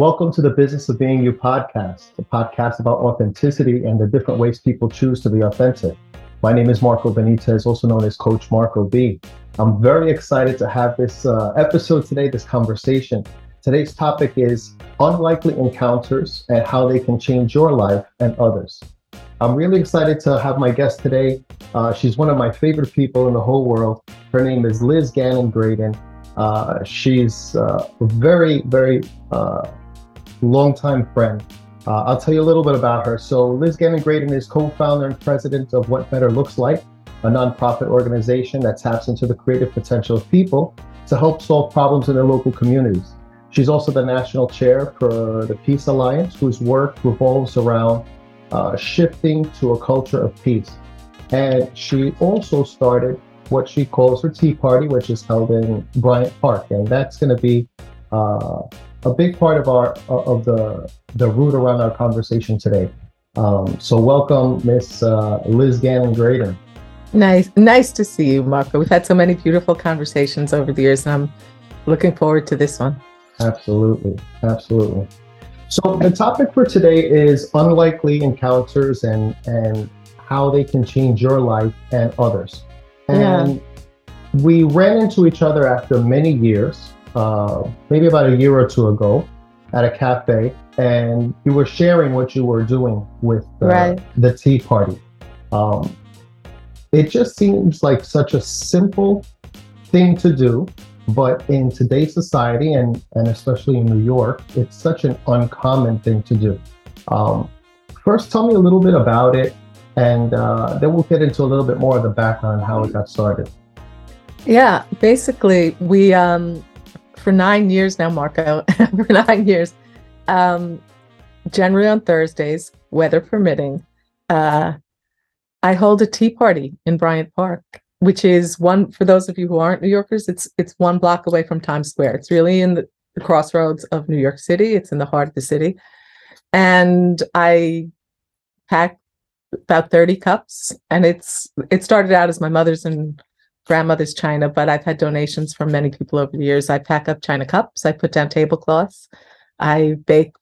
Welcome to the Business of Being You podcast, a podcast about authenticity and the different ways people choose to be authentic. My name is Marco Benitez, also known as Coach Marco B. I'm very excited to have this uh, episode today, this conversation. Today's topic is unlikely encounters and how they can change your life and others. I'm really excited to have my guest today. Uh, she's one of my favorite people in the whole world. Her name is Liz Gannon Gradon. Uh, she's uh, very, very uh, longtime friend. Uh, I'll tell you a little bit about her. So, Liz Gannon Gradon is co founder and president of What Better Looks Like, a nonprofit organization that taps into the creative potential of people to help solve problems in their local communities. She's also the national chair for the Peace Alliance, whose work revolves around uh, shifting to a culture of peace. And she also started what she calls her Tea Party, which is held in Bryant Park, and that's going to be uh, a big part of our of the the root around our conversation today. Um, so welcome, Miss uh, Liz Gannon Gradon. Nice, nice to see you, Marco. We've had so many beautiful conversations over the years, and I'm looking forward to this one. Absolutely, absolutely. So the topic for today is unlikely encounters and and how they can change your life and others. And yeah. we ran into each other after many years uh, maybe about a year or two ago at a cafe, and you were sharing what you were doing with uh, right. the Tea Party. Um, it just seems like such a simple thing to do, but in today's society and and especially in New York, it's such an uncommon thing to do. Um, first, tell me a little bit about it, and uh, then we'll get into a little bit more of the background how it got started. Yeah, basically, we um, for nine years now, Marco, for nine years, um, generally on Thursdays, weather permitting, uh, I hold a tea party in Bryant Park, which is one for those of you who aren't New Yorkers. It's it's one block away from Times Square. It's really in the, the crossroads of New York City. It's in the heart of the city, and I pack about 30 cups and it's it started out as my mother's and grandmother's china, but I've had donations from many people over the years. I pack up china cups, I put down tablecloths, I bake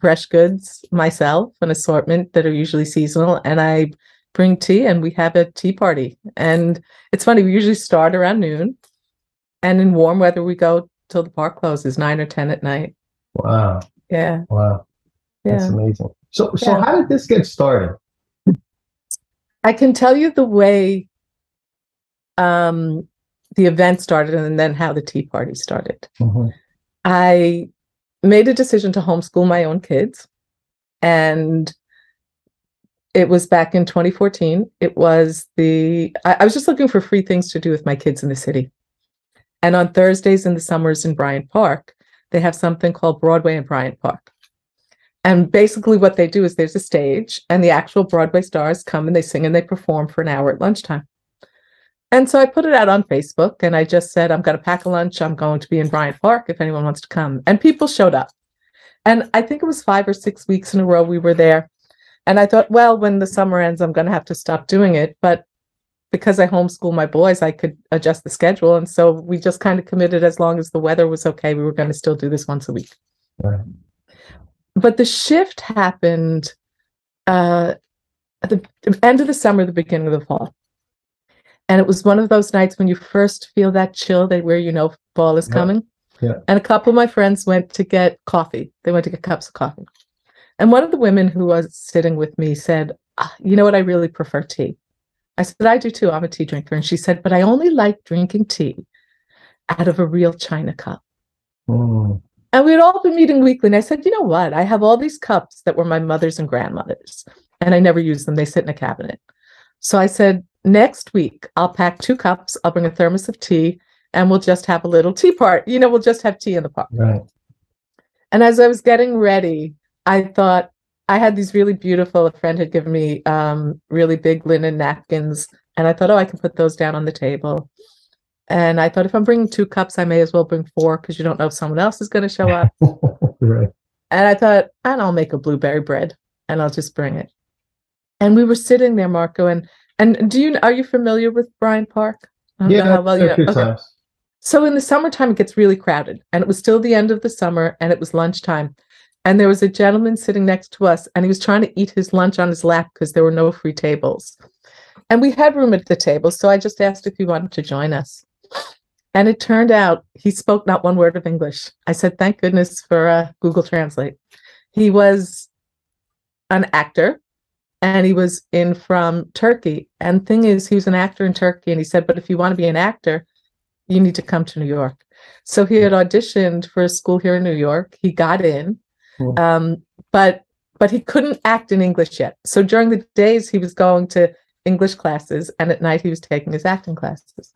fresh goods myself, an assortment that are usually seasonal, and I bring tea and we have a tea party. And it's funny, we usually start around noon, and in warm weather, we go till the park closes, nine or 10 at night. Wow. Yeah. Wow. That's yeah. amazing. So, so yeah. how did this get started? I can tell you the way um, the event started and then how the Tea Party started. Mm-hmm. I made a decision to homeschool my own kids. And it was back in 2014. It was the, I, I, was just looking for free things to do with my kids in the city. And on Thursdays in the summers in Bryant Park, they have something called Broadway in Bryant Park. And basically, what they do is there's a stage, and the actual Broadway stars come and they sing and they perform for an hour at lunchtime. And so I put it out on Facebook and I just said, I'm going to pack a lunch. I'm going to be in Bryant Park if anyone wants to come. And people showed up. And I think it was five or six weeks in a row we were there. And I thought, well, when the summer ends, I'm going to have to stop doing it. But because I homeschool my boys, I could adjust the schedule. And so we just kind of committed as long as the weather was okay, we were going to still do this once a week. Right. But the shift happened uh, at the end of the summer, the beginning of the fall. And it was one of those nights when you first feel that chill that where you know fall is coming. Yeah. yeah. And a couple of my friends went to get coffee. They went to get cups of coffee. And one of the women who was sitting with me said, ah, You know what? I really prefer tea. I said, I do too. I'm a tea drinker. And she said, But I only like drinking tea out of a real china cup. Mm. And we'd all been meeting weekly. And I said, You know what? I have all these cups that were my mother's and grandmother's, and I never use them. They sit in a cabinet. So I said, next week I'll pack two cups, I'll bring a thermos of tea, and we'll just have a little tea part. You know, we'll just have tea in the park. Right. And as I was getting ready, I thought I had these really beautiful, a friend had given me um, really big linen napkins. And I thought, oh, I can put those down on the table. And I thought, if I'm bringing two cups, I may as well bring four because you don't know if someone else is going to show up. right. And I thought, and I'll make a blueberry bread and I'll just bring it. And we were sitting there, Marco, and and do you are you familiar with Bryant Park? yeah, well you know. okay. So in the summertime, it gets really crowded, and it was still the end of the summer, and it was lunchtime, and there was a gentleman sitting next to us and he was trying to eat his lunch on his lap because there were no free tables and we had room at the table so i just asked if he wanted to join us and it turned out he spoke not one word of english i said thank goodness for uh, google translate he was an actor and he was in from turkey and thing is he was an actor in turkey and he said but if you want to be an actor you need to come to new york so he had auditioned for a school here in new york he got in Cool. Um, but but he couldn't act in English yet. So during the days he was going to English classes, and at night he was taking his acting classes.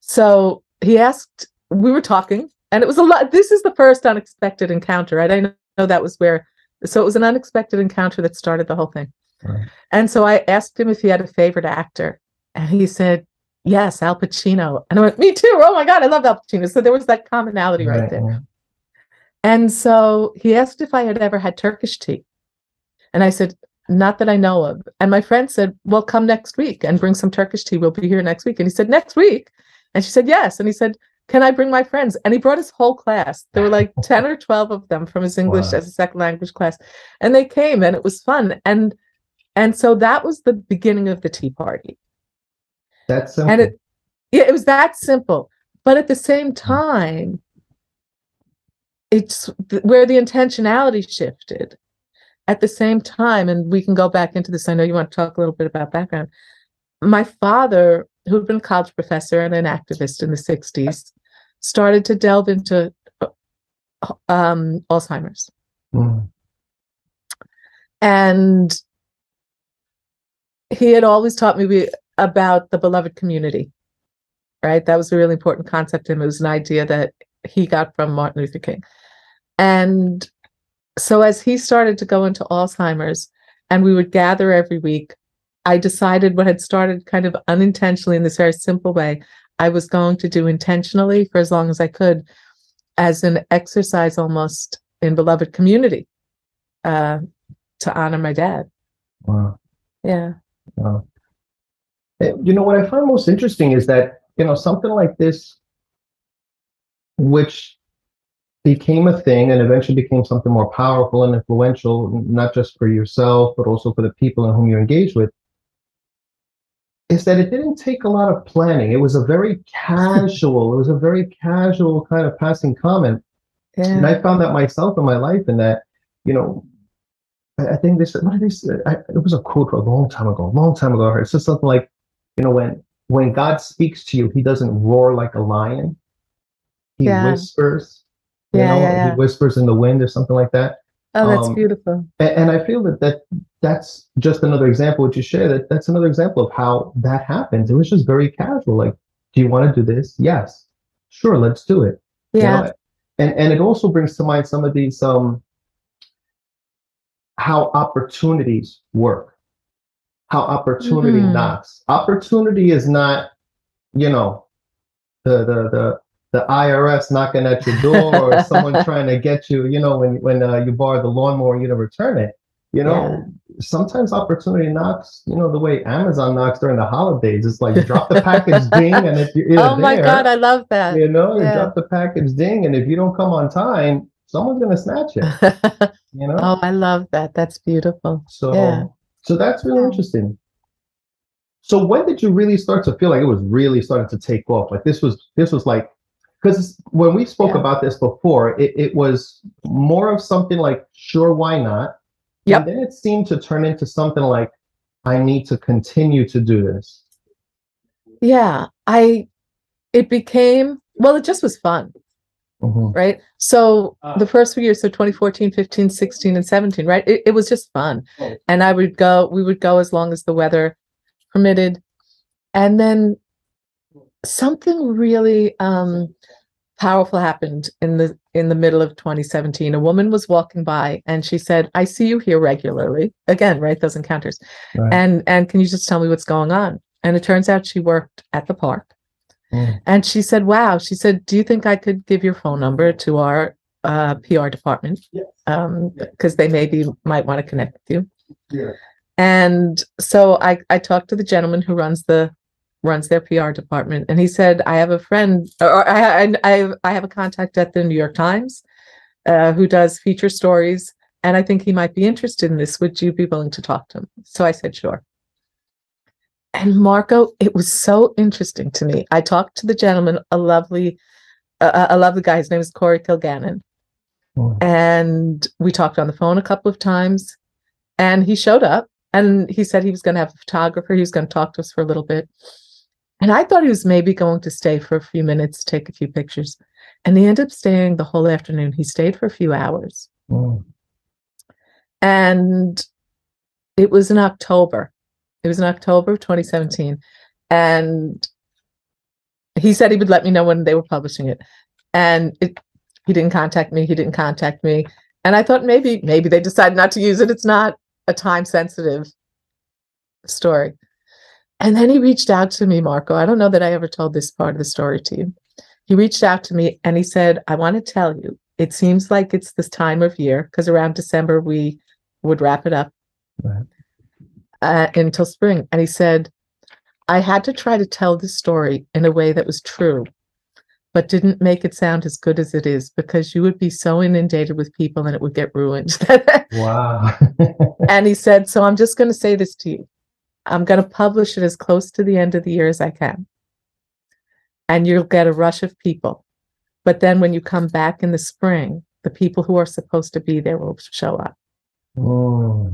So he asked. We were talking, and it was a lot. This is the first unexpected encounter, right? I know that was where. So it was an unexpected encounter that started the whole thing. Right. And so I asked him if he had a favorite actor, and he said, "Yes, Al Pacino." And I went, "Me too! Oh my god, I love Al Pacino!" So there was that commonality right, right there. And so he asked if I had ever had Turkish tea. And I said, not that I know of. And my friend said, well, come next week and bring some Turkish tea. We'll be here next week. And he said, next week? And she said, yes. And he said, can I bring my friends? And he brought his whole class. There were like 10 or 12 of them from his English wow. as a second language class. And they came and it was fun. And and so that was the beginning of the tea party. That's simple. And it yeah, it was that simple. But at the same hmm. time, it's where the intentionality shifted at the same time and we can go back into this i know you want to talk a little bit about background my father who'd been a college professor and an activist in the 60s started to delve into um, alzheimer's. Mm. and he had always taught me about the beloved community right? That was a really important concept to him. It was an idea that he got from martin luther king. And so as he started to go into Alzheimer's and we would gather every week, I decided what had started kind of unintentionally in this very simple way, I was going to do intentionally for as long as I could as an exercise almost in beloved community uh, to honor my dad. Wow. Yeah. Wow. Eh, you know, what I find most interesting is that, you know, something like this, which became a thing and eventually became something more powerful and influential, not just for yourself, but also for the people in whom you engage with, is that it didn't take a lot of planning. It was a very casual, it was a very casual kind of passing comment. Yeah. And I found that myself in my life, and that, you know, I, I think this, what did they say? I, it was a quote a long time ago, a long time ago. It said something like, you know, when when God speaks to you, he doesn't roar like a lion. He yeah. whispers you yeah, know, yeah. he whispers in the wind or something like that. Oh, that's um, beautiful. And, and, I feel that, that that's just another example, what you share, that that's another example of how that happens. It was just very casual. Like, do you want to do this? Yes. Sure, let's do it. Yeah. You know? And and it also brings to mind some of these um how opportunities work, how opportunity mm-hmm. knocks. Opportunity is not, you know, the the the the IRS knocking at your door or someone trying to get you, you know, when when uh, you borrow the lawnmower, you don't return it. You know, yeah. sometimes opportunity knocks, you know, the way Amazon knocks during the holidays. It's like drop the package ding, and if you're oh my there, god, I love that. You know, yeah. you drop the package ding, and if you don't come on time, someone's gonna snatch it. you know. Oh, I love that. That's beautiful. So, yeah. so that's really interesting. So when did you really start to feel like it was really starting to take off? Like this was this was like because when we spoke yeah. about this before, it, it was more of something like, sure, why not? Yeah. And then it seemed to turn into something like, I need to continue to do this. Yeah. I, it became, well, it just was fun. Mm-hmm. Right. So uh, the first few years, so 2014, 15, 16, and 17, right? It, it was just fun. Oh. And I would go, we would go as long as the weather permitted. And then something really um, powerful happened in the in the middle of 2017 a woman was walking by and she said i see you here regularly. Again right those encounters. Right. and and can you just tell me what's going on? And it turns out she worked at the park. Mm. and she said wow. She said do you think i could give your phone number to our uh, pr department? Yes. um because they maybe might want to connect with you. Yeah. and so i i talked to the gentleman who runs the runs their PR department, and he said, "I have a friend, or I I I have, I have a contact at the New York Times. uh, who does feature stories, and I think he might be interested in this. Would you be willing to talk to him? So I said, sure. And Marco, it was so interesting to me. I talked to the gentleman, a lovely, uh, a lovely guy. His name is Corey Kilgannon. Oh. And we talked on the phone a couple of times. And he showed up and he said he was going to have a photographer. He was going to talk to us for a little bit. And I thought he was maybe going to stay for a few minutes, take a few pictures. And he ended up staying the whole afternoon. He stayed for a few hours. Oh. And it was in October. It was in October of 2017. And he said he would let me know when they were publishing it. And it, he didn't contact me. He didn't contact me. And I thought maybe, maybe they decided not to use it. It's not a time sensitive story. And then he reached out to me, Marco. I don't know that I ever told this part of the story to you. He reached out to me and he said, I want to tell you, it seems like it's this time of year because around December we would wrap it up right. uh, until spring. And he said, I had to try to tell this story in a way that was true, but didn't make it sound as good as it is because you would be so inundated with people and it would get ruined. wow. and he said, So I'm just going to say this to you. I'm going to publish it as close to the end of the year as I can. And you'll get a rush of people. But then when you come back in the spring, the people who are supposed to be there will show up. Oh.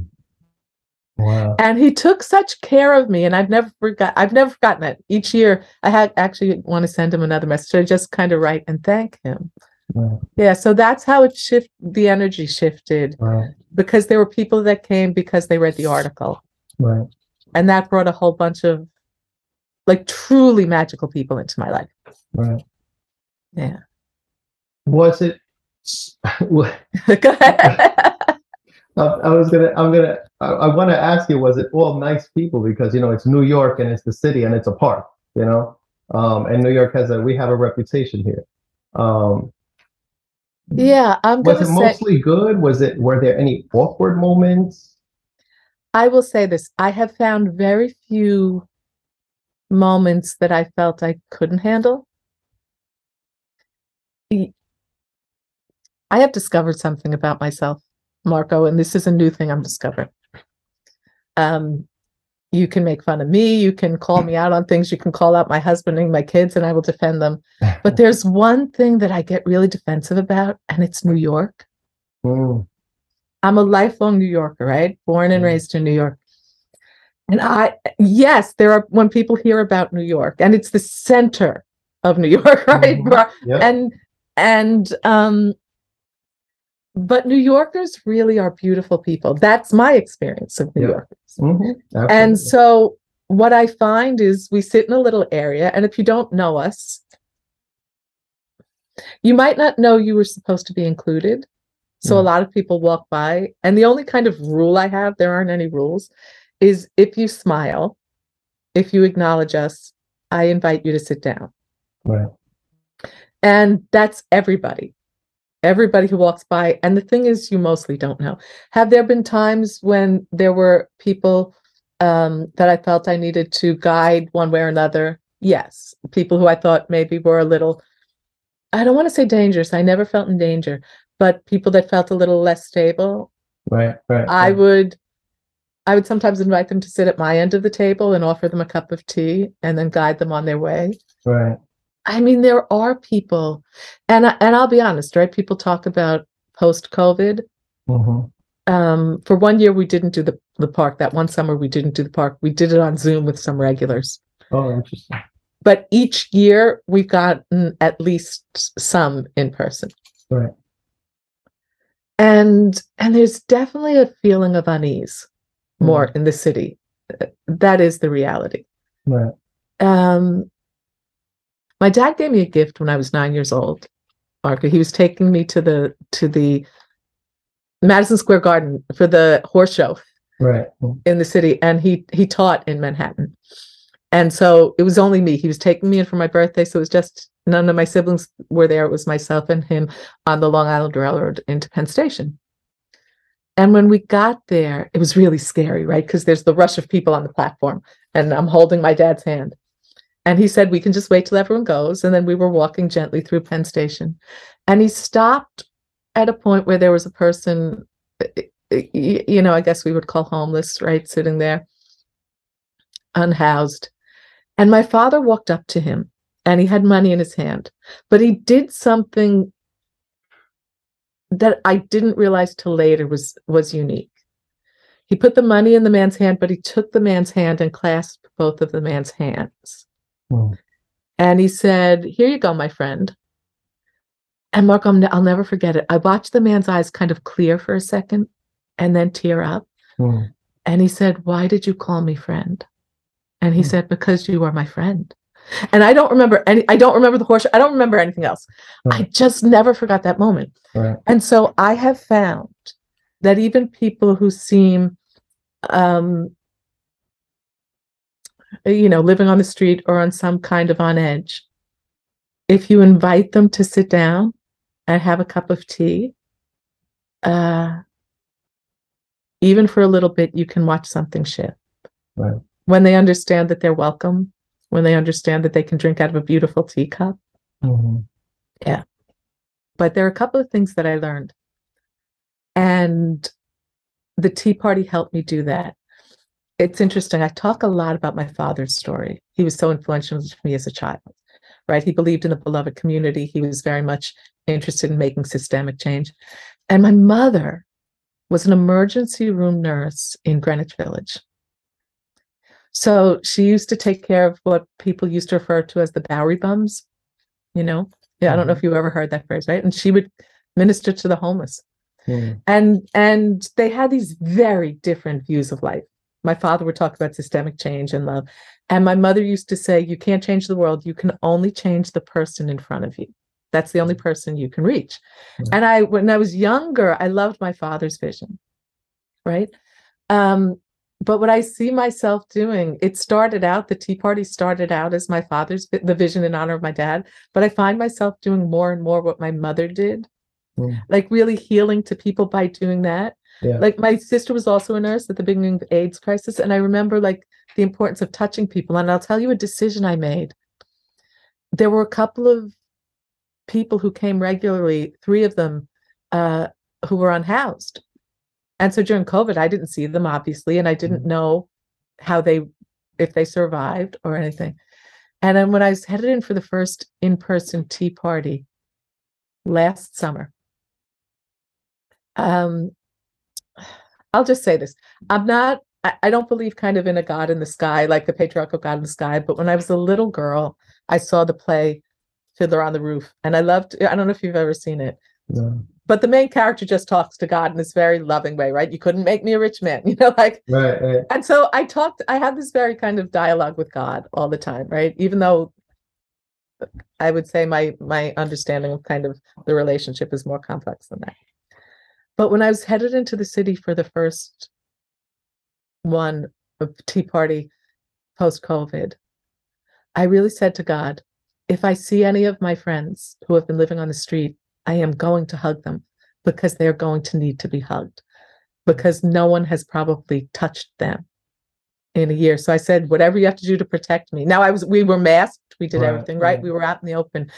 Wow. And he took such care of me, and I've never forgot. I've never forgotten it. Each year, I had actually want to send him another message. I just kind of write and thank him. Wow. Yeah, so that's how it shift. The energy shifted wow. because there were people that came because they read the article. Right and that brought a whole bunch of like truly magical people into my life right yeah was it go ahead I was gonna, I'm gonna, I, I want to ask you, was it all nice people? Because you know it's New York and it's the city and it's a park, you know, um, and New York has a, we have a reputation here. Um, yeah, I'm. Was it say, mostly good? Was it? Were there any awkward moments? I will say this I have found very few moments that I felt I couldn't handle. I have discovered something about myself, Marco, and this is a new thing I'm discovering. Um, you can make fun of me, you can call me out on things, you can call out my husband and my kids, and I will defend them. But there's one thing that I get really defensive about, and it's New York. I'm a lifelong New Yorker, right? Born and raised in New York. And I, yes, there are when people hear about New York, and it's the center of New York, right? Mm-hmm. Yep. And and um, but New Yorkers really are beautiful people. That's my experience of New yep. Yorkers. Mm-hmm. And so what I find is we sit in a little area, and if you don't know us, you might not know you were supposed to be included. So a lot of people walk by, and the only kind of rule I have, there aren't any rules, is if you smile, if you acknowledge us, I invite you to sit down. Right. And that's everybody. Everybody who walks by. And the thing is, you mostly don't know. Have there been times when there were people um, that I felt I needed to guide one way or another? Yes. People who I thought maybe were a little, I don't want to say dangerous. I never felt in danger, but people that felt a little less stable right right i right. would i would sometimes invite them to sit at my end of the table and offer them a cup of tea and then guide them on their way. Right. I mean there are people and and i'll be honest right people talk about post covid mm-hmm. um, for one year we didn't do the, the park. That one summer we didn't do the park. We did it on zoom with some regulars. Oh interesting. But each year we've gotten at least some in person. Right and and there's definitely a feeling of unease more mm. in the city. That is the reality. Right. Um my dad gave me a gift when i was nine years old marco he was taking me to the to the madison square garden for the horse show right. in the city and he he taught in manhattan and so it was only me he was taking me in for my birthday so it was just none of my siblings were there. It was myself and him on the Long Island Railroad into Penn Station. And when we got there, it was really scary, right? Because there's the rush of people on the platform, and I'm holding my dad's hand. And he said, We can just wait till everyone goes. And then we were walking gently through Penn Station. And he stopped at a point where there was a person, eh, eh, you know, I guess we would call homeless, right, sitting there, unhoused. And my father walked up to him and he had money in his hand, but he did something that I didn't realize till later was was unique. He put the money in the man's hand, but he took the man's hand and clasped both of the man's hands. Mm. And he said, Here you go, my friend. And Mark, i will never forget it. I watched the man's eyes kind of clear for a second and then tear up. Mm. And he said, Why did you call me friend? And he mm. said, Because you are my friend. And I don't remember any, I don't remember the horse, I don't remember anything else. Right. I just never forgot that moment. Right. And so I have found that even people who seem um you know living on the street or on some kind of on edge if you invite them to sit down and have a cup of tea uh even for a little bit you can watch something shift right. When they understand that they're welcome when they understand that they can drink out of a beautiful teacup mm-hmm. yeah but there are a couple of things that i learned and the Tea Party helped me do that. It's interesting. I talk a lot about my father's story. He was so influential to me as a child, right? He believed in the beloved community. He was very much interested in making systemic change. And my mother was an emergency room nurse in Greenwich Village. So she used to take care of what people used to refer to as the Bowery bums, you know? Yeah, I don't know mm-hmm. if you ever heard that phrase, right? And she would minister to the homeless. Mm. And and they had these very different views of life. My father would talk about systemic change and love. And my mother used to say, you can't change the world, you can only change the person in front of you. That's the only person you can reach. Mm. And I when I was younger, I loved my father's vision. Right? Um, but what I see myself doing, it started out, the Tea Party started out as my father's the vision in honor of my dad, but I find myself doing more and more what my mother did mm. like really healing to people by doing that. Yeah. Like my sister was also a nurse at the beginning of AIDS crisis, and I remember like the importance of touching people. And I'll tell you a decision I made. There were a couple of people who came regularly, three of them, uh, who were unhoused. And so during COVID, I didn't see them obviously, and I didn't mm. know how they if they survived or anything. And then when I was headed in for the first in-person tea party last summer, um i'll just say this i'm not I, I don't believe kind of in a god in the sky like the patriarchal god in the sky but when i was a little girl i saw the play fiddler on the roof and i loved i don't know if you've ever seen it but the main character just talks to god in this very loving way right? You couldn't make me a rich man you know like right, right. and so i talked i had this very kind of dialogue with god all the time right? Even though i would say my my understanding of kind of the relationship is more complex than that. But when I was headed into the city for the first one of Tea Party post COVID, I really said to God, if I see any of my friends who have been living on the street, I am going to hug them because they're going to need to be hugged because no one has probably touched them in a year. So I said, whatever you have to do to protect me. Now I was, we were masked, we did right, everything right. right. We were out in the open.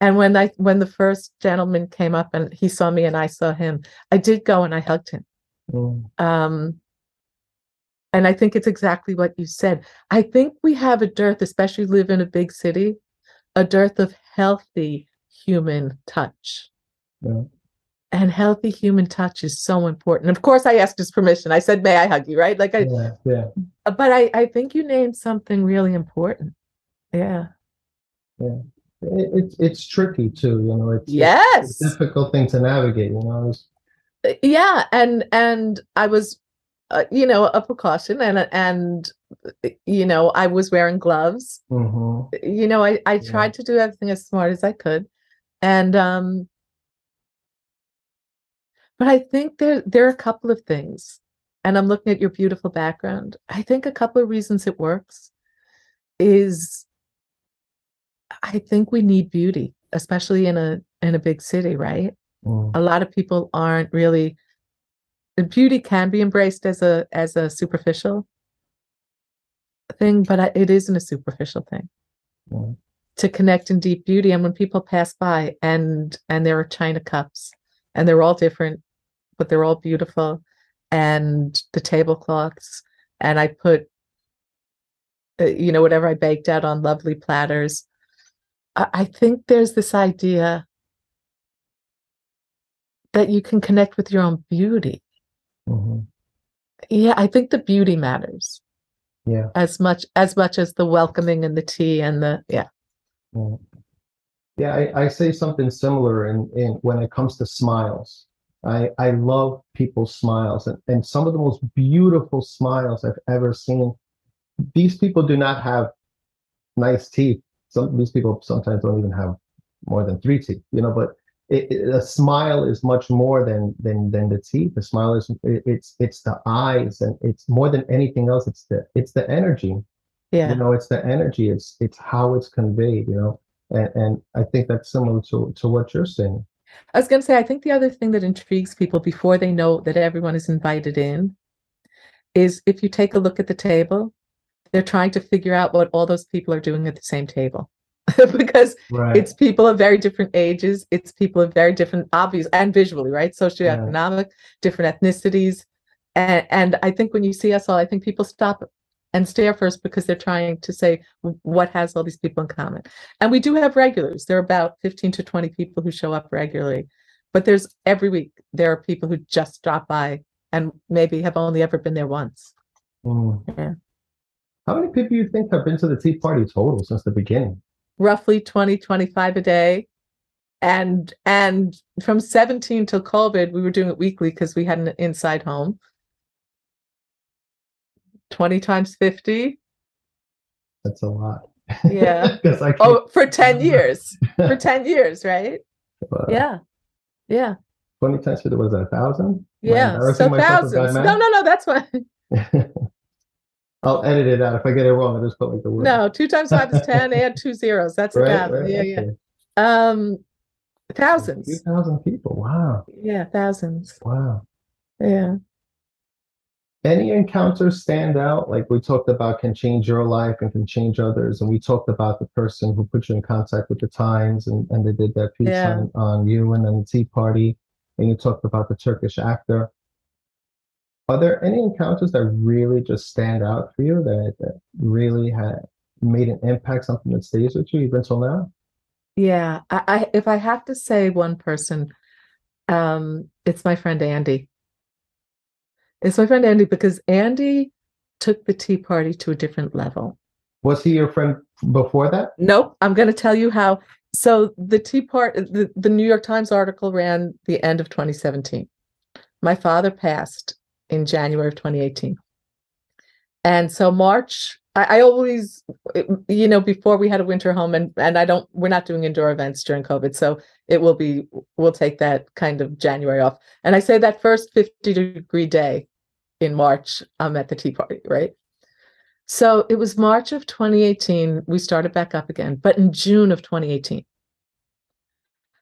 And when I when the first gentleman came up and he saw me and I saw him, I did go and I hugged him. Mm. Um, and I think it's exactly what you said. I think we have a dearth, especially live in a big city, a dearth of healthy human touch. Yeah. And healthy human touch is so important. Of course, I asked his permission. I said, "May I hug you?" Right? Like I, yeah, yeah. But I, I think you named something really important. Yeah. Yeah it's it's tricky too you know it's yes it's a difficult thing to navigate you know uh, yeah and and i was uh, you know a precaution and and you know i was wearing gloves mm-hmm. you know i i tried yeah. to do everything as smart as i could and um but i think there there are a couple of things and i'm looking at your beautiful background i think a couple of reasons it works is I think we need beauty, especially in a in a big city, right? Mm. A lot of people aren't really beauty can be embraced as a as a superficial thing, but it isn't a superficial thing. Mm. To connect in deep beauty, and when people pass by and and there are china cups and they're all different, but they're all beautiful. And the tablecloths, and I put, uh, you know, whatever I baked out on lovely platters. I, I think there's this idea that you can connect with your own beauty. Mhm. Yeah, I think the beauty matters Yeah. as much as much as the welcoming and the tea and the yeah. Yeah, yeah I, I say something similar in, in when it comes to smiles. I, I love people's smiles and, and some of the most beautiful smiles I've ever seen. These people do not have nice teeth. Some these people sometimes don't even have more than three teeth, you know, but it, it, a smile is much more than than than the teeth. The smile is it, it's it's the eyes and it's more than anything else. It's the it's the energy Yeah. you know it's the energy it's it's how it's conveyed you know and, and i think that's similar to to what you're saying I was going to say, I think the other thing that intrigues people before they know that everyone is invited in is if you take a look at the table, they're trying to figure out what all those people are doing at the same table. because right it's people of very different ages, it's people of very different, obvious and visually, right? Socioeconomic, different ethnicities. And, and I think when you see us all, I think people stop and stare first because they're trying to say what has all these people in common. And we do have regulars. There are about 15 to 20 people who show up regularly. But there's every week there are people who just drop by and maybe have only ever been there once. Mm. Yeah. how many people do you think have been to the tea party total since the beginning Roughly 20, 25 a day. And and from 17 till COVID, we were doing it weekly because we had an inside home. 20 times 50. that's a lot yeah I Oh, for 10 years. For 10 years, right? Yeah. Yeah. 20 times 50 was that a thousand Yeah. So thousands. No, no, no, that's why. i'll edit it out if i get it wrong i'll just put like the word No, two times five is 10, add two zeros. That's a right, thousand. right, Yeah, yeah. Um, thousands. 2000 people wow Yeah, thousands. wow Yeah. Any encounters stand out like we talked about can change your life and can change others and we talked about the person who put you in contact with the times and, and they did that piece Yeah. on, on you and then the tea party and you talked about the turkish actor are there any encounters that really just stand out for you that, that really had made an impact something that stays with you even till now Yeah. I, I if I have to say one person, um, it's my friend Andy. It's my friend Andy because Andy took the tea party to a different level. was he your friend before that Nope, I'm going to tell you how. So the Tea Party, the, the New York Times article ran the end of 2017. My father passed in January of 2018. And so March, I, I always, you know, before we had a winter home and, and I don't, we're not doing indoor events during COVID. So it will be, we'll take that kind of January off. And I say that first 50 degree day in March, I'm at the Tea Party, right? So it was March of 2018. We started back up again, but in June of 2018,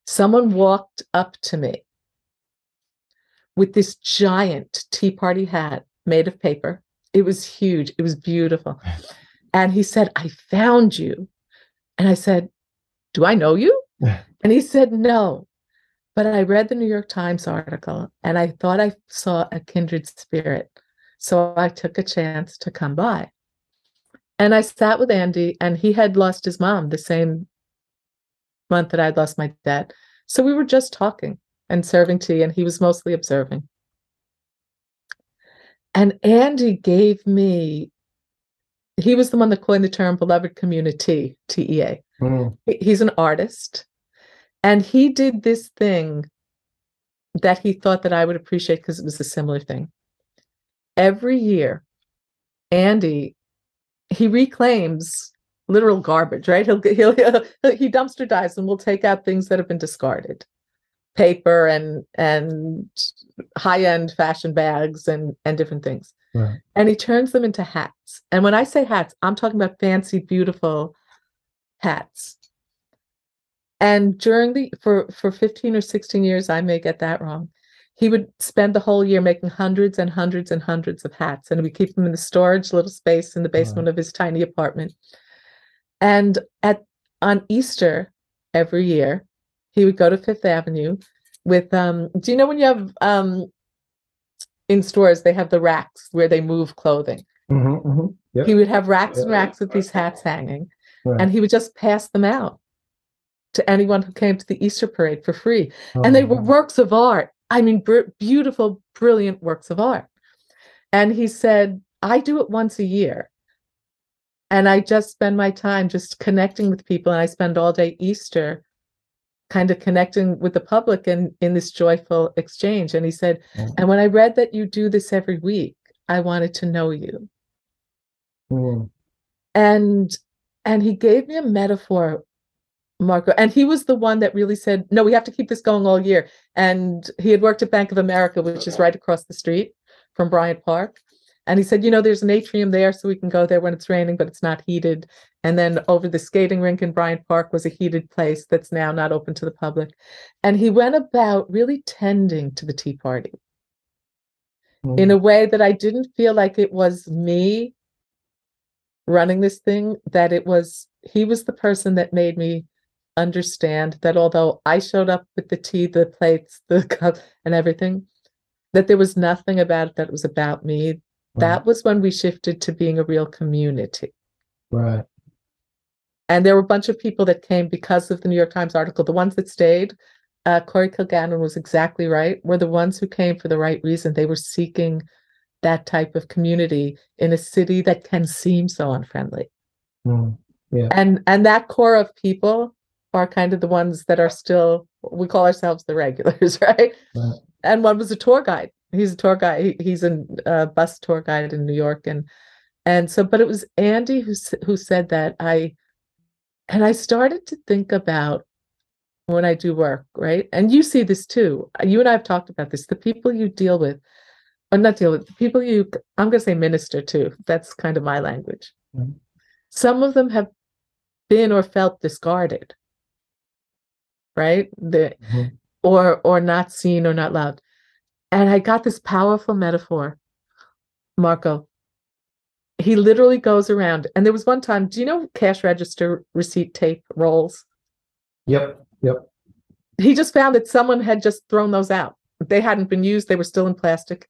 someone walked up to me with this giant Tea Party hat made of paper. It was huge, it was beautiful. And he said, I found you. And I said, Do I know you? And he said, No. But I read the New York Times article and I thought I saw a kindred spirit. So I took a chance to come by. And I sat with Andy, and he had lost his mom the same month that I'd lost my dad. So we were just talking and serving tea, and he was mostly observing. And Andy gave me, he was the one that coined the term beloved community, TEA. Mm, He's an artist, and he did this thing that he thought that I would appreciate because it was a similar thing. Every year, Andy he reclaims literal garbage, right? He'll he'll, he'll he dumpster dives and will take out things that have been discarded, paper and and high end fashion bags and and different things, right. and he turns them into hats. And when I say hats, I'm talking about fancy, beautiful hats. And during the for for 15 or 16 years, I may get that wrong. He would spend the whole year making hundreds and hundreds and hundreds of hats, and we keep them in the storage little space in the basement of his tiny apartment. And at on Easter every year, he would go to Fifth Avenue with um do you know when you have um in stores they have the racks where they move clothing Mm-hmm, mm-hmm. Yep. he would have racks and Yeah. racks with these hats hanging Right. and he would just pass them out to anyone who came to the easter parade for free and they were Oh, works of art i mean br- beautiful brilliant works of art and he said i do it once a year and i just spend my time just connecting with people and i spend all day easter kind of connecting with the public and in this joyful exchange. And he said Mm. and when i read that you do this every week i wanted to know you. Mm, and and he gave me a metaphor marco and he was the one that really said no we have to keep this going all year. And he had worked at bank of america which is right across the street from bryant park and he said you know there's an atrium there so we can go there when it's raining but it's not heated and then over the skating rink in bryant park was a heated place that's now not open to the public and he went about really tending to the tea party mm. in a way that I didn't feel like it was me running this thing, that it was he was the person that made me understand that although I showed up with the tea, the plates, the cup, and everything, that there was nothing about it that was about me. That was when we shifted to being a real community. right. And there were a bunch of people that came because of the New York Times article. The ones that stayed, uh, Corey Kilgannon was exactly right, were the ones who came for the right reason. They were seeking that type of community in a city that can seem so unfriendly. Mm, And and that core of people are kind of the ones that are still we call ourselves the regulars, right? Right. And one was a tour guide. He's a tour guide. He, he's a uh, bus tour guide in New York, and and so, but it was Andy who who said that I, and I started to think about when I do work, right? And you see this too. You and I have talked about this. The people you deal with, or not deal with, the people you I'm going to say minister to. That's kind of my language. Mhm. Some of them have been or felt discarded, right? The mhm. or or not seen or not loved. And I got this powerful metaphor, Marco. He literally goes around, and there was one time. Do you know cash register receipt tape rolls? Yep. Yep. He just found that someone had just thrown those out. They hadn't been used. They were still in plastic.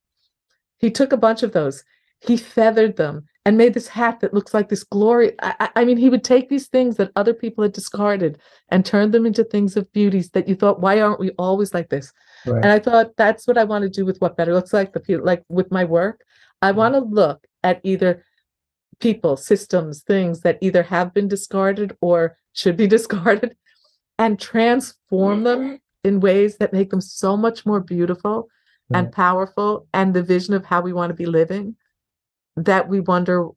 He took a bunch of those. He feathered them and made this hat that looks like this glory. I, I- I mean, he would take these things that other people had discarded and turn them into things of beauties that you thought, why aren't we always like this? Right. And I thought that's what I want to do with what better looks like. The people, like with my work, I mm-hmm. want to look at either people, systems, things that either have been discarded or should be discarded, and transform them mm-hmm. in ways that make them so much more beautiful and powerful, and the vision of how we want to be living. That we wonder,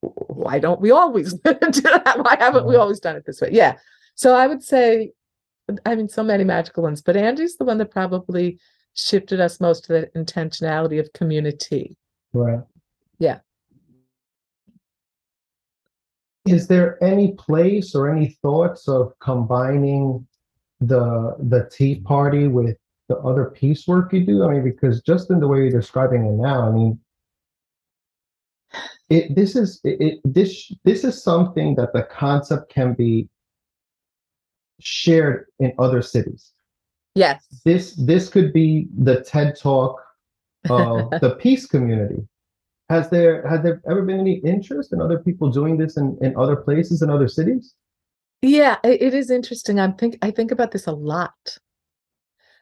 why don't we always do that? Why haven't we mm-hmm. always done it this way? Yeah. So I would say I mean, so many magical ones, but Andy's the one that probably shifted us most to the intentionality of community. Right. Yeah. Is there any place or any thoughts of combining the the Tea Party with the other peace work you do? I mean, because just in the way you're describing it now, I mean, it this is it, it this this is something that the concept can be shared in other cities. Yes. This this could be the TED Talk of the peace community. Has there has there ever been any interest in other people doing this in, in other places in other cities? Yeah, i- it is interesting. I'm think I think about this a lot.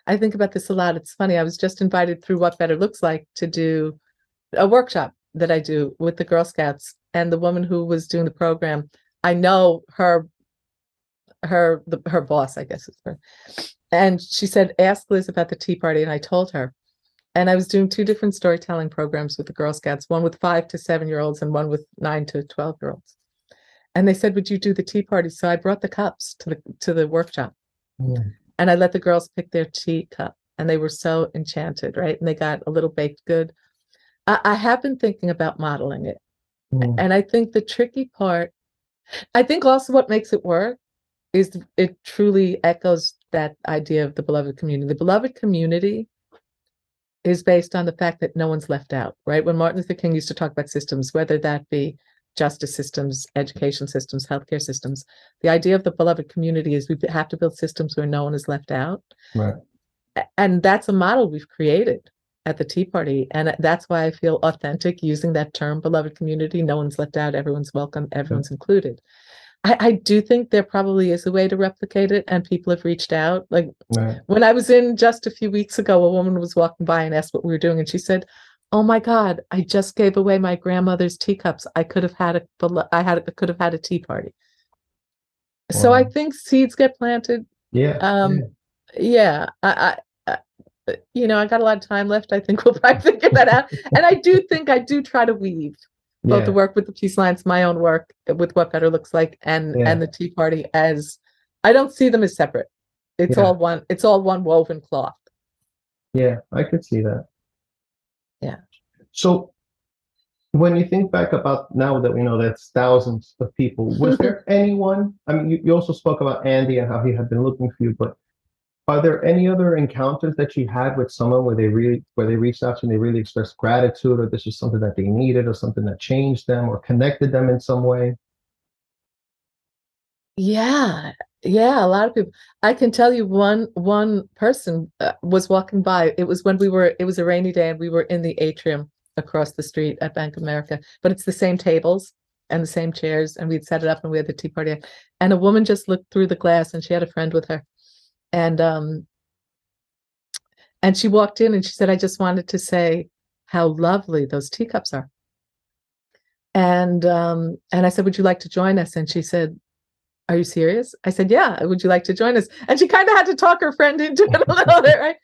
I think about this a lot. It's funny. I was just invited through What Better Looks Like to do a workshop that I do with the Girl Scouts, and the woman who was doing the program, I know her, her the, her boss, I guess is her, and she said, "Ask Liz about the Tea Party," and I told her. And I was doing two different storytelling programs with the Girl Scouts, one with five to seven year olds and one with nine to 12 year olds. And they said, Would you do the tea party? So I brought the cups to the to the workshop and I let the girls pick their tea cup. And they were so enchanted, right? And they got a little baked good. I, I have been thinking about modeling it. Mm, And I think the tricky part, I think also what makes it work is it truly echoes that idea of the beloved community. The beloved community is based on the fact that no one's left out, right? When Martin Luther King used to talk about systems, whether that be justice systems, education systems, healthcare systems, the idea of the beloved community is we have to build systems where no one is left out. Right. and that's a model we've created at the Tea Party. And that's why I feel authentic using that term, beloved community. No one's left out, everyone's welcome, everyone's included. I, I, do think there probably is a way to replicate it, and people have reached out. Like right. when I was in just a few weeks ago, a woman was walking by and asked what we were doing, and she said, "Oh my God, I just gave away my grandmother's teacups. I could have had a, I had, I could have had a tea party." Wow. So I think seeds get planted. Yeah. Um, yeah. yeah I, I, you know, I got a lot of time left. I think we'll probably figure that out. and I do think I do try to weave both yeah. the work with the Peace Alliance, my own work with what better looks like, and yeah. and the Tea Party as I don't see them as separate. It's yeah. all one. It's all one woven cloth. Yeah, I could see that. Yeah. So when you think back about now that we know that's thousands of people, was there anyone? I mean, you, you also spoke about Andy and how he had been looking for you, but are there any other encounters that you had with someone where they really where they reached out to you and they really expressed gratitude or this is something that they needed or something that changed them or connected them in some way? Yeah yeah a lot of people i can tell you one one person uh, was walking by. It was when we were it was a rainy day and we were in the atrium across the street at bank of america but it's the same tables and the same chairs and we'd set it up and we had the tea party. And a woman just looked through the glass and she had a friend with her and um and she walked in and she said i just wanted to say how lovely those teacups are. And um and i said would you like to join us? And she said are you serious? I said yeah would you like to join us? And she kind of had to talk her friend into it a little bit right?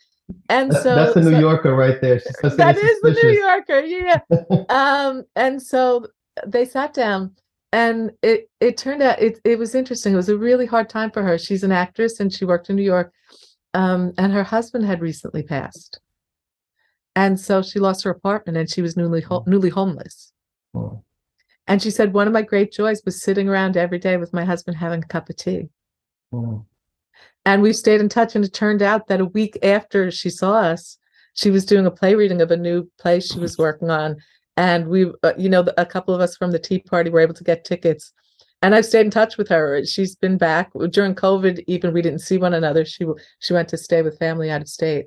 And so that's the new so, yorker right there. That is the new yorker yeah. Um and so they sat down and it it turned out it it was interesting. It was a really hard time for her. She's an actress and she worked in New York, um, and her husband had recently passed, and so she lost her apartment and she was newly ho- newly homeless. Oh. And she said one of my great joys was sitting around every day with my husband having a cup of tea. Oh. And we stayed in touch, and it turned out that a week after she saw us, she was doing a play reading of a new play she was working on and we uh, you know a couple of us from the tea party were able to get tickets. And i've stayed in touch with her. She's been back. During covid even we didn't see one another. She she went to stay with family out of state.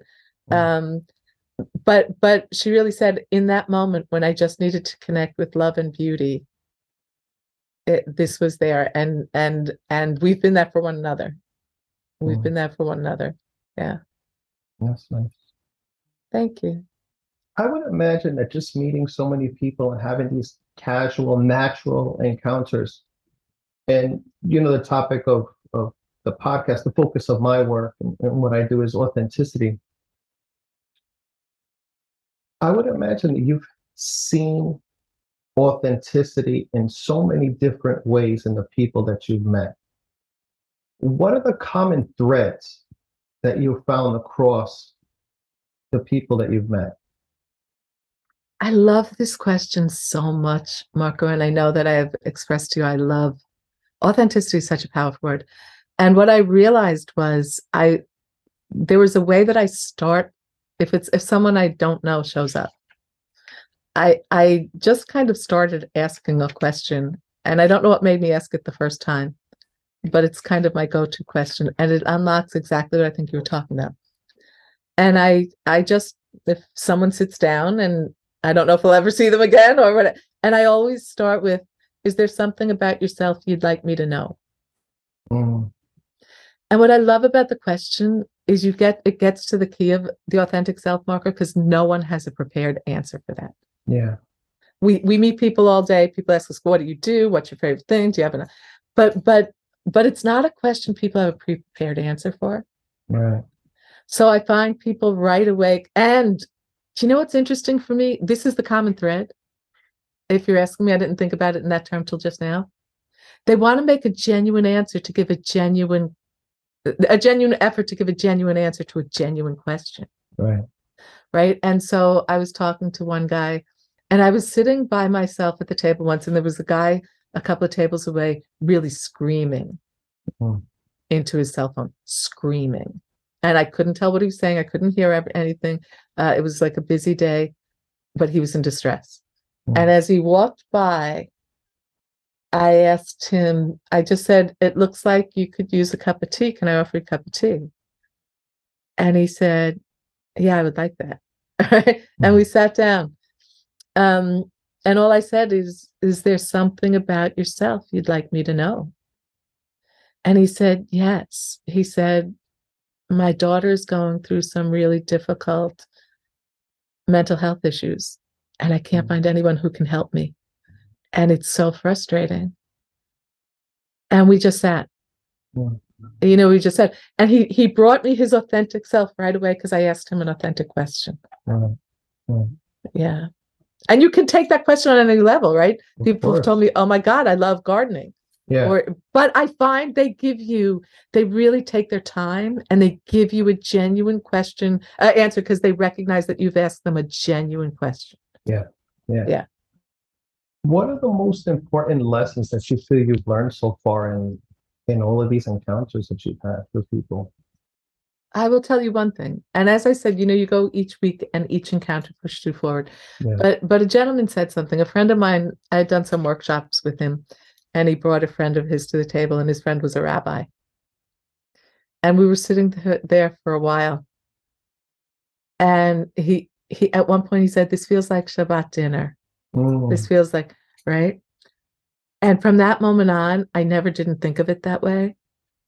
Um but but she really said in that moment when i just needed to connect with love and beauty it, this was there. And and and we've been there for one another. We've been there for one another. Yeah. That's nice. Thank you I would imagine that just meeting so many people and having these casual, natural encounters, and you know, the topic of of the podcast, the focus of my work and, and what I do is authenticity. I would imagine that you've seen authenticity in so many different ways in the people that you've met. What are the common threads that you found across the people that you've met? I love this question so much, Marco. And I know that I have expressed to you, I love authenticity is such a powerful word. And what I realized was I there was a way that I start if it's if someone I don't know shows up. I I just kind of started asking a question and I don't know what made me ask it the first time, but it's kind of my go-to question and it unlocks exactly what I think you were talking about. And I I just if someone sits down and I don't know if we'll ever see them again or what. And I always start with, is there something about yourself you'd like me to know? Mm. And what I love about the question is you get it gets to the key of the authentic self Marco because no one has a prepared answer for that. Yeah. We we meet people all day. People ask us, what do you do? What's your favorite thing? Do you have an but but but it's not a question people have a prepared answer for. Right. So I find people right away and you know what's interesting for me? This is the common thread. If you're asking me, I didn't think about it in that term till just now. They want to make a genuine answer to give a genuine, a genuine effort to give a genuine answer to a genuine question. Right. Right. And so I was talking to one guy and I was sitting by myself at the table once, and there was a guy a couple of tables away really screaming mm-hmm. into his cell phone, screaming and I couldn't tell what he was saying. I couldn't hear anything. Uh, it was like a busy day, but he was in distress. Mm. And as he walked by, I asked him, I just said, It looks like you could use a cup of tea. Can I offer you a cup of tea? And he said, yeah, I would like that. and we sat down. Um, and all I said is, is there something about yourself you'd like me to know? And he said, yes. He said, my daughter's going through some really difficult mental health issues, and I can't mm. find anyone who can help me. And it's so frustrating. And we just sat. Yeah. You know, we just said, and he he brought me his authentic self right away because I asked him an authentic question. Yeah. Yeah. Yeah. And you can take that question on any level, right? Of People have told me, "Oh my God, I love gardening." Yeah. Or, but I find they give you, they really take their time and they give you a genuine question uh, answer because they recognize that you've asked them a genuine question. Yeah. Yeah. Yeah. What are the most important lessons that you feel you've learned so far in in all of these encounters that you've had with people? I will tell you one thing, and as I said, you know, you go each week and each encounter pushes you forward. Yeah. But but a gentleman said something. A friend of mine, I had done some workshops with him, and he brought a friend of his to the table, and his friend was a rabbi. And we were sitting there for a while, and he he at one point he said, "This feels like Shabbat dinner." Mm, this feels like right? And from that moment on i never didn't think of it that way.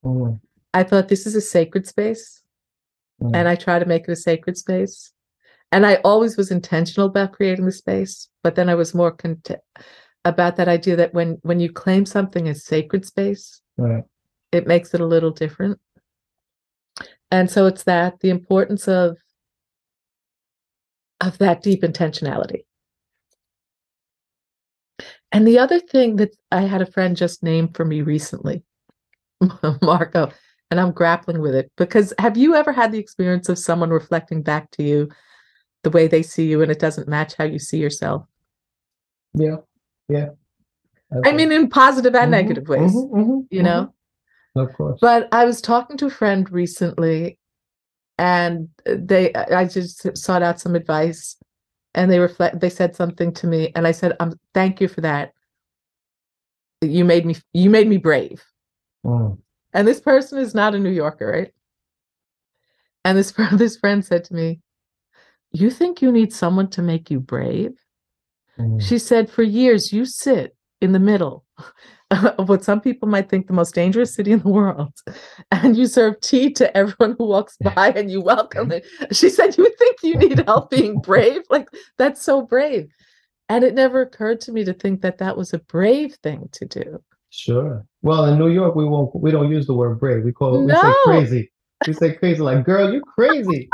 Mm, i thought this is a sacred space. Mm. and i try to make it a sacred space. And i always was intentional about creating the space but then i was more content about that idea that when when you claim something as sacred space Right. it makes it a little different and so it's that the importance of of that deep intentionality and the other thing that i had a friend just name for me recently marco and i'm grappling with it because have you ever had the experience of someone reflecting back to you the way they see you and it doesn't match how you see yourself Yeah. Yeah. i mean in positive and Mhm, negative ways mhm, mhm, you know Of course. But I was talking to a friend recently, and they I just sought out some advice, and they reflect. They said something to me, and I said, "Um, thank you for that. You made me. You made me brave." Mm, And this person is not a New Yorker, right? And this this friend said to me, "You think you need someone to make you brave?" Mm, She said, "For years, you sit in the middle." Of what some people might think the most dangerous city in the world, and you serve tea to everyone who walks by and you welcome it. She said, You think you need help being brave? Like, that's so brave. And it never occurred to me to think that that was a brave thing to do. Sure. Well, in New York, we won't. We don't use the word brave. We call. No. We say crazy. We say crazy. Like, girl, you crazy.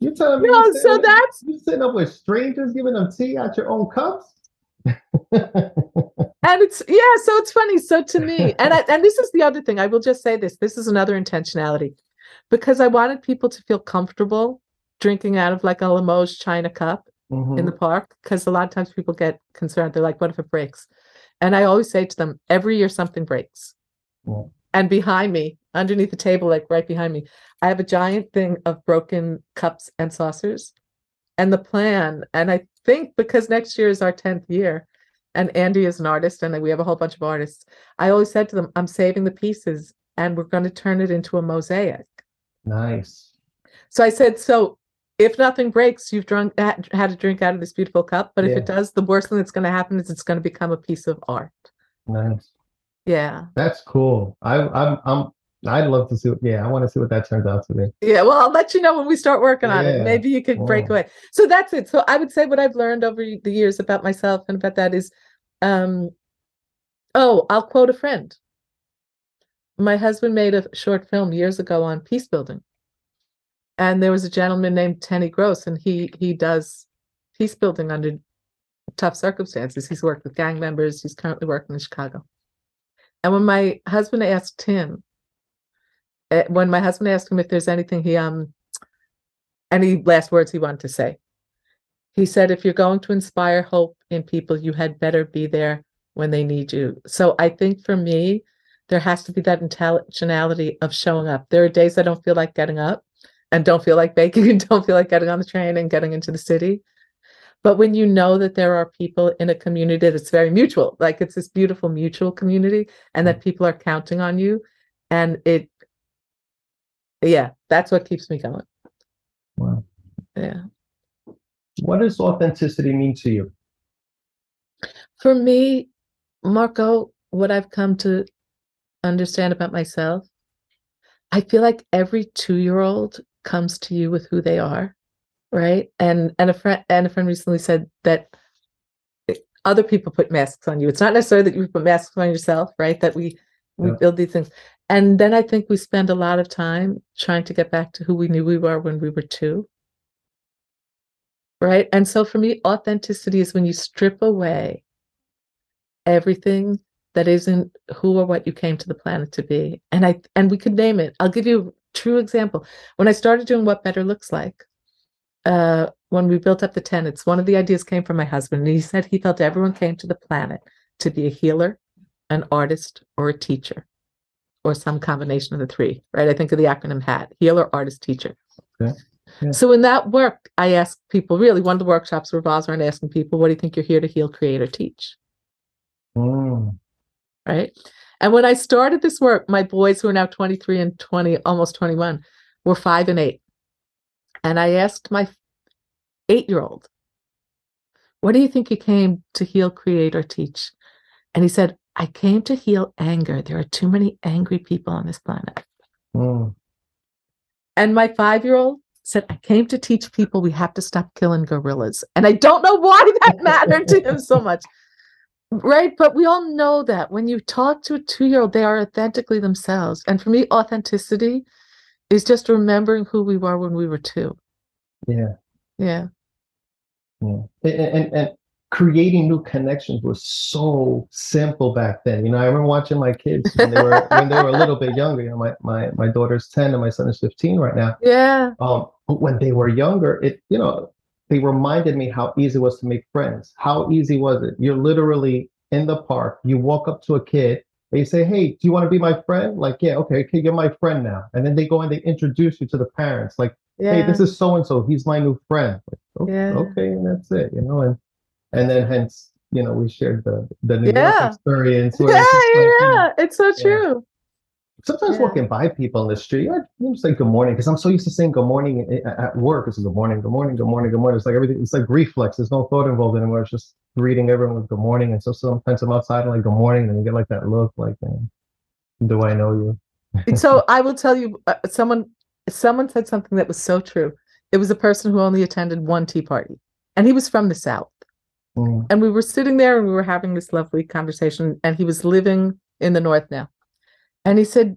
You telling me? No, you so sitting- that's you sitting up with strangers giving them tea out your own cups. and it's yeah so it's funny so to me and I, and this is the other thing i will just say this this is another intentionality because i wanted people to feel comfortable drinking out of like a limoges china cup in Mhm. the park because a lot of times people get concerned they're like what if it breaks and i always say to them every year something breaks Yeah. And behind me underneath the table like right behind me i have a giant thing of broken cups and saucers and the plan and i think because next year is our 10th year and andy is an artist and we have a whole bunch of artists i always said to them i'm saving the pieces and we're going to turn it into a mosaic Nice. so I said, so if nothing breaks, you've drunk had, had a drink out of this beautiful cup. But if it does, the worst thing that's going to happen is it's going to become a piece of art. Nice. Yeah, That's cool. I, I'm. I'm. I'd love to see. What, yeah, I want to see what that turns out to be. yeah. Well, I'll let you know when we start working on it. Maybe you could break away. So that's it. So I would say what I've learned over the years about myself and about that is, um, oh, I'll quote a friend. My husband made a short film years ago on peace building. And there was a gentleman named Teny Gross, and he he does peace building under tough circumstances. He's worked with gang members. He's currently working in Chicago. And when my husband asked him, eh, when my husband asked him if there's anything he um any last words he wanted to say, he said, if you're going to inspire hope in people, you had better be there when they need you. So I think for me, there has to be that intentionality of showing up. There are days I don't feel like getting up and don't feel like baking and don't feel like getting on the train and getting into the city. But when you know that there are people in a community that's very mutual, like it's this beautiful mutual community, and that mm. people are counting on you, and it, yeah, that's what keeps me going. Wow. Yeah. What does authenticity mean to you? For me, Marco, what I've come to understand about myself, I feel like every two-year-old comes to you with who they are, right? And and a friend and a friend recently said that other people put masks on you. It's not necessarily that you put masks on yourself, right? That we we yeah. build these things. And then I think we spend a lot of time trying to get back to who we knew we were when we were two. Right. And so for me, authenticity is when you strip away everything that isn't who or what you came to the planet to be. And I and we could name it. I'll give you a true example. When I started doing what better looks like, uh, when we built up the tenets, one of the ideas came from my husband, and he said he felt everyone came to the planet to be a healer, an artist, or a teacher, or some combination of the three. Right? I think of the acronym HAT: healer, artist, teacher. Okay. Yeah. So in that work, I asked people. Really, one of the workshops revolves around asking people, "What do you think you're here to heal, create, or teach?" Mm. Right. And when I started this work, my boys, who are now 23 and 20, almost 21, were five and eight. And I asked my eight year old, What do you think you came to heal, create, or teach? And he said, I came to heal anger. There are too many angry people on this planet. Mm. And my five year old said, I came to teach people we have to stop killing gorillas. And I don't know why that mattered to him so much. Right. But we all know that when you talk to a two year old, they are authentically themselves. And for me, authenticity is just remembering who we were when we were two. Yeah. Yeah. Yeah. And, and, and creating new connections was so simple back then. You know, I remember watching my kids when they were when they were a little bit younger. You know, my my my daughter's 10 and my son is 15 right now. Yeah. Um, but when they were younger, it you know, they reminded me how easy it was to make friends. How easy was it? You're literally in the park, you walk up to a kid they say, "Hey, do you want to be my friend?" Like, yeah, okay, okay, you're my friend now. And then they go and they introduce you to the parents. Like, yeah. hey, this is so and so. He's my new friend. Like, okay, yeah. okay, and that's it, you know. And and then hence, you know, we shared the the New yeah. York experience. yeah, yeah, yeah, it's so true sometimes walking by people in the street, I just say good morning because I'm so used to saying good morning eh, at work. It's like, good morning, good morning, good morning, good morning. It's like everything. It's like reflex. There's no thought involved anymore. It's just greeting everyone with good morning. And so sometimes I'm outside and like good morning, and you get like that look, like, do I know you? so I will tell you, uh, someone someone said something that was so true. It was a person who only attended one tea party, and he was from the south. Mm. And we were sitting there and we were having this lovely conversation, and he was living in the north now and he said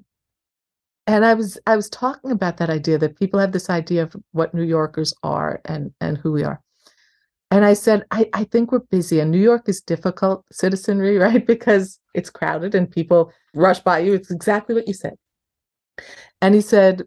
and i was i was talking about that idea that people have this idea of what new yorkers are and and who we are and i said i i think we're busy and new york is difficult citizenry right because it's crowded and people rush by you it's exactly what you said and he said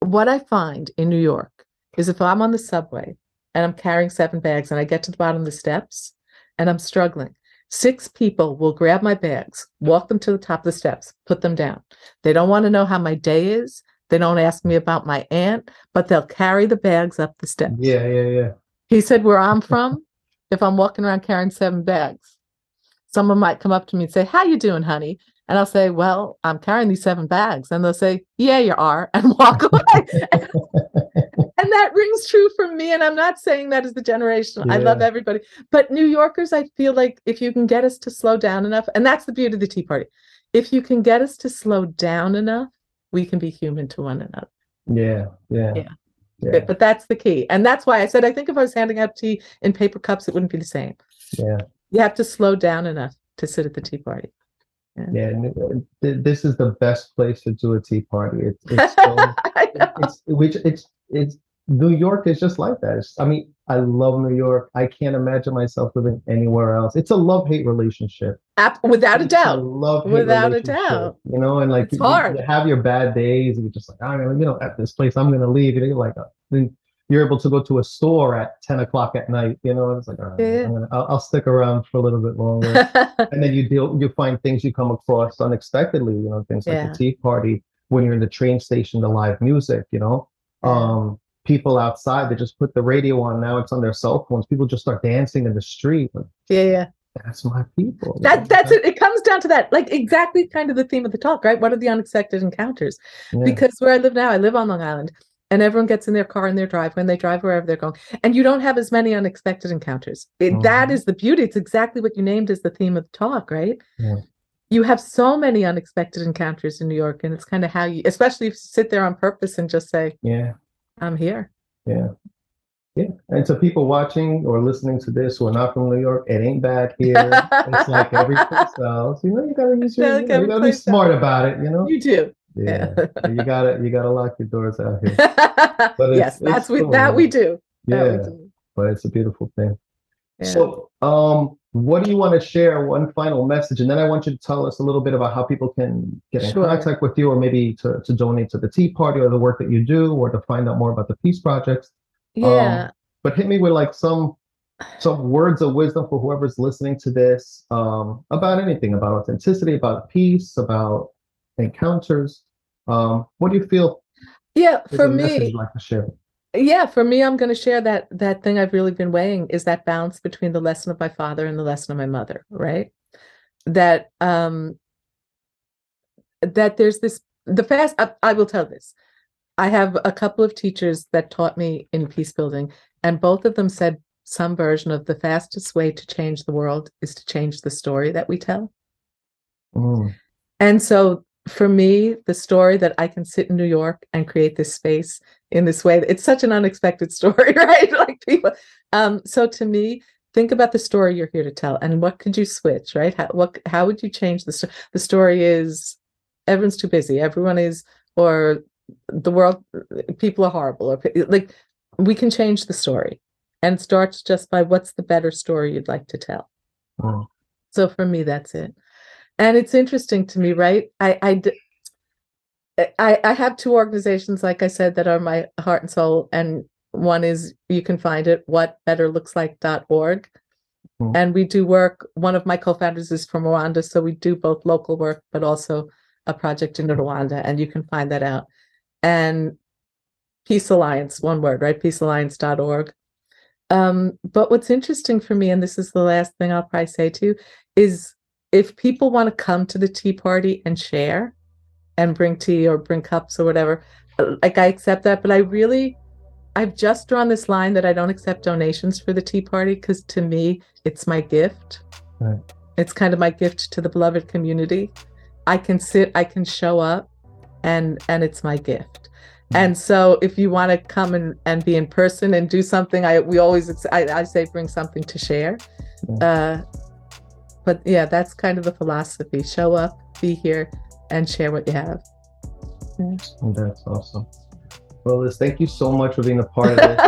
what i find in new york is if i'm on the subway and i'm carrying seven bags and i get to the bottom of the steps and i'm struggling Six people will grab my bags, walk them to the top of the steps, put them down. They don't want to know how my day is. They don't ask me about my aunt, but they'll carry the bags up the steps. Yeah, yeah, yeah. He said, Where I'm from, if I'm walking around carrying seven bags, someone might come up to me and say, How you doing, honey? And I'll say, Well, I'm carrying these seven bags. And they'll say, Yeah, you are, and walk away. and that rings true for me. And I'm not saying that as the generation. Yeah. I love everybody. But New Yorkers, I feel like if you can get us to slow down enough, and that's the beauty of the Tea Party. If you can get us to slow down enough, we can be human to one another. Yeah. Yeah. Yeah. Yeah. But that's the key. And that's why I said I think if I was handing out tea in paper cups, it wouldn't be the same. Yeah. You have to slow down enough to sit at the tea party. Yeah, uh, this is the best place to do a tea party. It's, it's, so, it's which it's it's New York is just like that. It's, I mean, I love New York. I can't imagine myself living anywhere else. It's a love hate relationship. without a doubt. love without a doubt. You know, and like it's you, hard. You have your bad days. And you're just like, I mean, you know, at this place, I'm going to leave. And you're like, uh, then you're able to go to a store at 10 o'clock at night. You know, it's like, all right, yeah. gonna, I'll, I'll, stick around for a little bit longer. and then you deal, you find things you come across unexpectedly. You know, things like yeah. the tea party when you're in the train station, the live music. You know. Um, people outside that just put the radio on. Now it's on their cell phones. People just start dancing in the street. Yeah, yeah. That's my people. That that's it. It comes down to that, like exactly kind of the theme of the talk, right? What are the unexpected encounters? Yeah. Because where I live now, I live on Long Island, and everyone gets in their car in their driveway when they drive wherever they're going and you don't have as many unexpected encounters it, mm-hmm. that is the beauty it's exactly what you named as the theme of the talk right yeah. you have so many unexpected encounters in new york and it's kind of how you especially if you sit there on purpose and just say yeah i'm here yeah yeah and to people watching or listening to this who are not from new york it ain't bad here it's like every place else you know you gotta use your, you, know, you gotta be smart else. about it you know you do yeah, you gotta you gotta lock your doors out here. But yes, that's cool, we that we do. Yeah, we do. but it's a beautiful thing. Yeah. So, um, what do you want to share? One final message, and then I want you to tell us a little bit about how people can get in sure. contact with you, or maybe to to donate to the Tea Party or the work that you do, or to find out more about the Peace Projects. Yeah. Um, but hit me with like some some words of wisdom for whoever's listening to this um, about anything, about authenticity, about peace, about encounters. Um, what do you feel? Yeah, for me, like to share? Yeah, for me, I'm going to share that that thing I've really been weighing is that balance between the lesson of my father and the lesson of my mother, right? That um that there's this the fast I, I will tell this. I have a couple of teachers that taught me in peace building, and both of them said some version of the fastest way to change the world is to change the story that we tell. Mm. And so for me, the story that I can sit in New York and create this space in this way, it's such an unexpected story, right? like people. Um, so to me, think about the story you're here to tell and what could you switch, right? How, what, how would you change the story? The story is everyone's too busy. Everyone is, or the world, people are horrible, or like we can change the story and starts just by what's the better story you'd like to tell. Oh. So for me, that's it and it's interesting to me right I, I i i have two organizations like i said that are my heart and soul and one is you can find it whatbetterlookslike.org mm-hmm. and we do work one of my co-founders is from rwanda so we do both local work but also a project in rwanda and you can find that out. And peace alliance one word right? peacealliance.org um, but what's interesting for me and this is the last thing i'll probably say to you is if people want to come to the tea party and share and bring tea or bring cups or whatever, like I accept that. But I really, I've just drawn this line that I don't accept donations for the tea party because to me, it's my gift. Right. It's kind of my gift to the beloved community. I can sit, I can show up, and and it's my gift. Mm-hmm. And so, if you want to come and, and be in person and do something, I we always I, I say bring something to share. Uh, but yeah, that's kind of the philosophy. Show up, be here, and share what you have. Yeah. That's awesome. Well, Liz, thank you so much for being a part of this.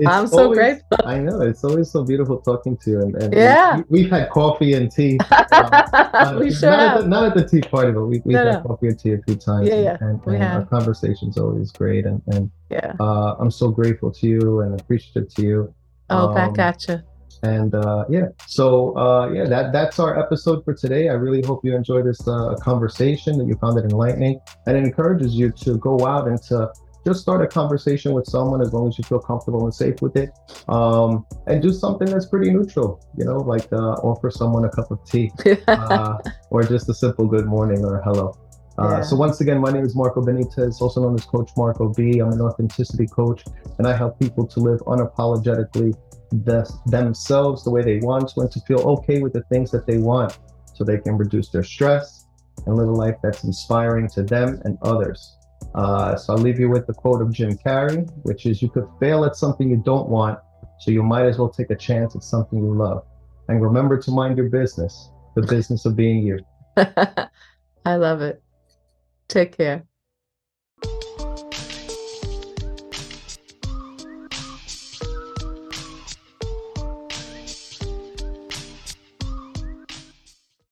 I'm so always, grateful. I know it's always so beautiful talking to you, and, and yeah, we, have had coffee and tea. Uh, we sure not, at the, not at the tea party, but we, we've no, had no. coffee and tea a few times. Yeah, yeah, and, and, and our conversation's always great, and and yeah, uh, I'm so grateful to you and appreciative to you. Oh, um, back at you and uh, yeah so uh, yeah that that's our episode for today i really hope you enjoyed this uh, conversation that you found it enlightening and it encourages you to go out and to just start a conversation with someone as long as you feel comfortable and safe with it um, and do something that's pretty neutral you know like uh, offer someone a cup of tea uh, or just a simple good morning or hello uh, yeah. So once again, my name is Marco Benitez, also known as Coach Marco B. I'm an authenticity coach, and I help people to live unapologetically the, themselves the way they want to and to feel okay with the things that they want so they can reduce their stress and live a life that's inspiring to them and others. Uh, so I'll leave you with the quote of Jim Carrey, which is You could fail at something you don't want, so you might as well take a chance at something you love. And remember to mind your business, the business of being you. I love it. Take care.